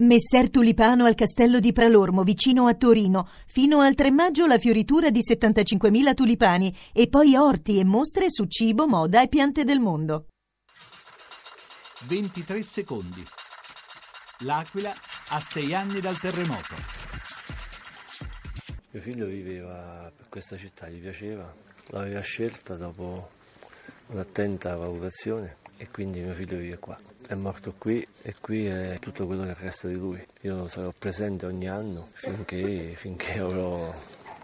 Messer Tulipano al castello di Pralormo, vicino a Torino. Fino al 3 maggio la fioritura di 75.000 tulipani e poi orti e mostre su cibo, moda e piante del mondo. 23 secondi. L'Aquila a sei anni dal terremoto. Mio figlio viveva per questa città, gli piaceva, l'aveva scelta dopo un'attenta valutazione e quindi mio figlio vive qua. È morto qui e qui è tutto quello che resta di lui. Io sarò presente ogni anno finché, finché avrò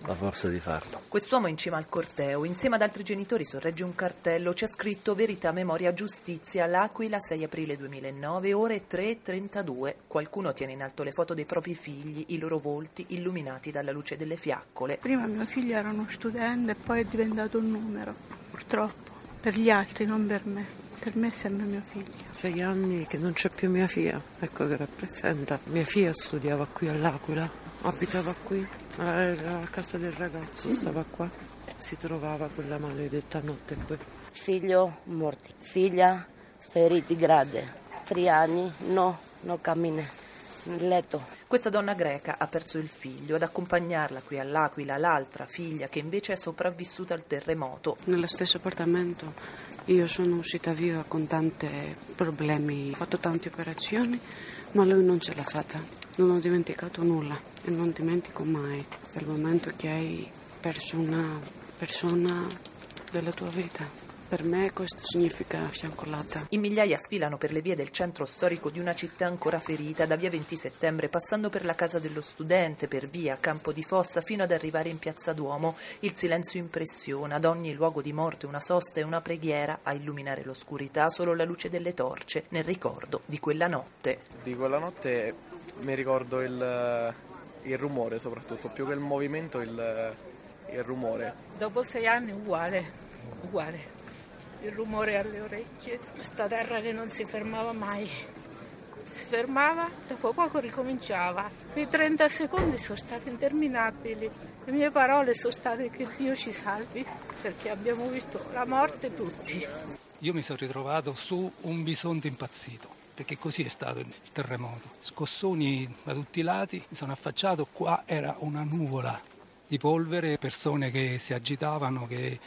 la forza di farlo. Quest'uomo in cima al corteo, insieme ad altri genitori, sorregge un cartello. C'è scritto Verità, Memoria, Giustizia, L'Aquila, 6 aprile 2009, ore 3.32. Qualcuno tiene in alto le foto dei propri figli, i loro volti illuminati dalla luce delle fiaccole. Prima mio figlio era uno studente e poi è diventato un numero, purtroppo, per gli altri, non per me. Per me è sempre mio figlio. Sei anni che non c'è più mia figlia, ecco che rappresenta. Mia figlia studiava qui all'Aquila, abitava qui, la, la casa del ragazzo stava qua. Si trovava quella maledetta notte qui. Figlio morto, figlia feriti grave, tre anni, no, non cammina, in letto. Questa donna greca ha perso il figlio, ad accompagnarla qui all'Aquila l'altra figlia che invece è sopravvissuta al terremoto. Nello stesso appartamento io sono uscita via con tanti problemi, ho fatto tante operazioni, ma lui non ce l'ha fatta. Non ho dimenticato nulla e non dimentico mai il momento che hai perso una persona della tua vita. Per me questo significa fiancolata. In migliaia sfilano per le vie del centro storico di una città ancora ferita, da via 20 settembre, passando per la casa dello studente, per via Campo di Fossa, fino ad arrivare in piazza Duomo. Il silenzio impressiona, ad ogni luogo di morte una sosta e una preghiera a illuminare l'oscurità, solo la luce delle torce, nel ricordo di quella notte. Di quella notte mi ricordo il, il rumore soprattutto, più che il movimento il, il rumore. Dopo sei anni uguale, uguale il rumore alle orecchie, questa terra che non si fermava mai. Si fermava, dopo poco ricominciava. Quei 30 secondi sono stati interminabili. Le mie parole sono state che Dio ci salvi, perché abbiamo visto la morte tutti. Io mi sono ritrovato su un bisonte impazzito, perché così è stato il terremoto. Scossoni da tutti i lati, mi sono affacciato, qua era una nuvola di polvere, persone che si agitavano, che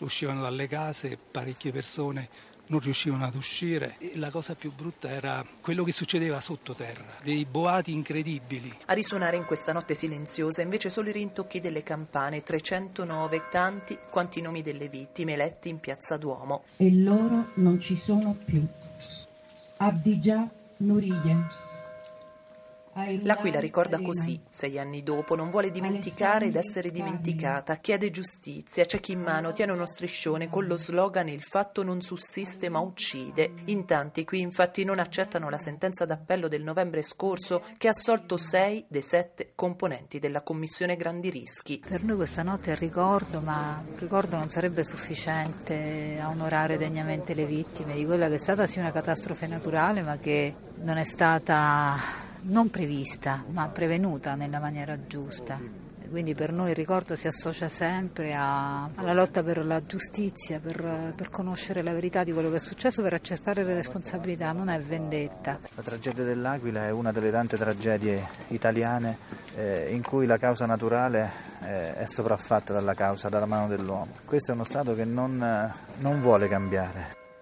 uscivano dalle case, parecchie persone non riuscivano ad uscire e la cosa più brutta era quello che succedeva sottoterra, dei boati incredibili. A risuonare in questa notte silenziosa invece solo i rintocchi delle campane, 309 tanti quanti i nomi delle vittime eletti in piazza Duomo. E loro non ci sono più. Abdigia Nurighe. L'Aquila ricorda così, sei anni dopo, non vuole dimenticare ed essere dimenticata, chiede giustizia, c'è chi in mano tiene uno striscione con lo slogan Il fatto non sussiste ma uccide. In tanti qui infatti non accettano la sentenza d'appello del novembre scorso che ha assolto sei dei sette componenti della commissione Grandi Rischi. Per noi questa notte è il ricordo, ma il ricordo non sarebbe sufficiente a onorare degnamente le vittime di quella che è stata sì una catastrofe naturale ma che non è stata non prevista, ma prevenuta nella maniera giusta. Quindi per noi il ricordo si associa sempre a, alla lotta per la giustizia, per, per, conoscere la verità di quello che è successo, per accertare le responsabilità, non è vendetta. La tragedia dell'Aquila è una delle tante tragedie italiane eh, in cui la causa naturale eh, è sopraffatta dalla causa, dalla mano dell'uomo. Questo è uno Stato che non, non vuole cambiare.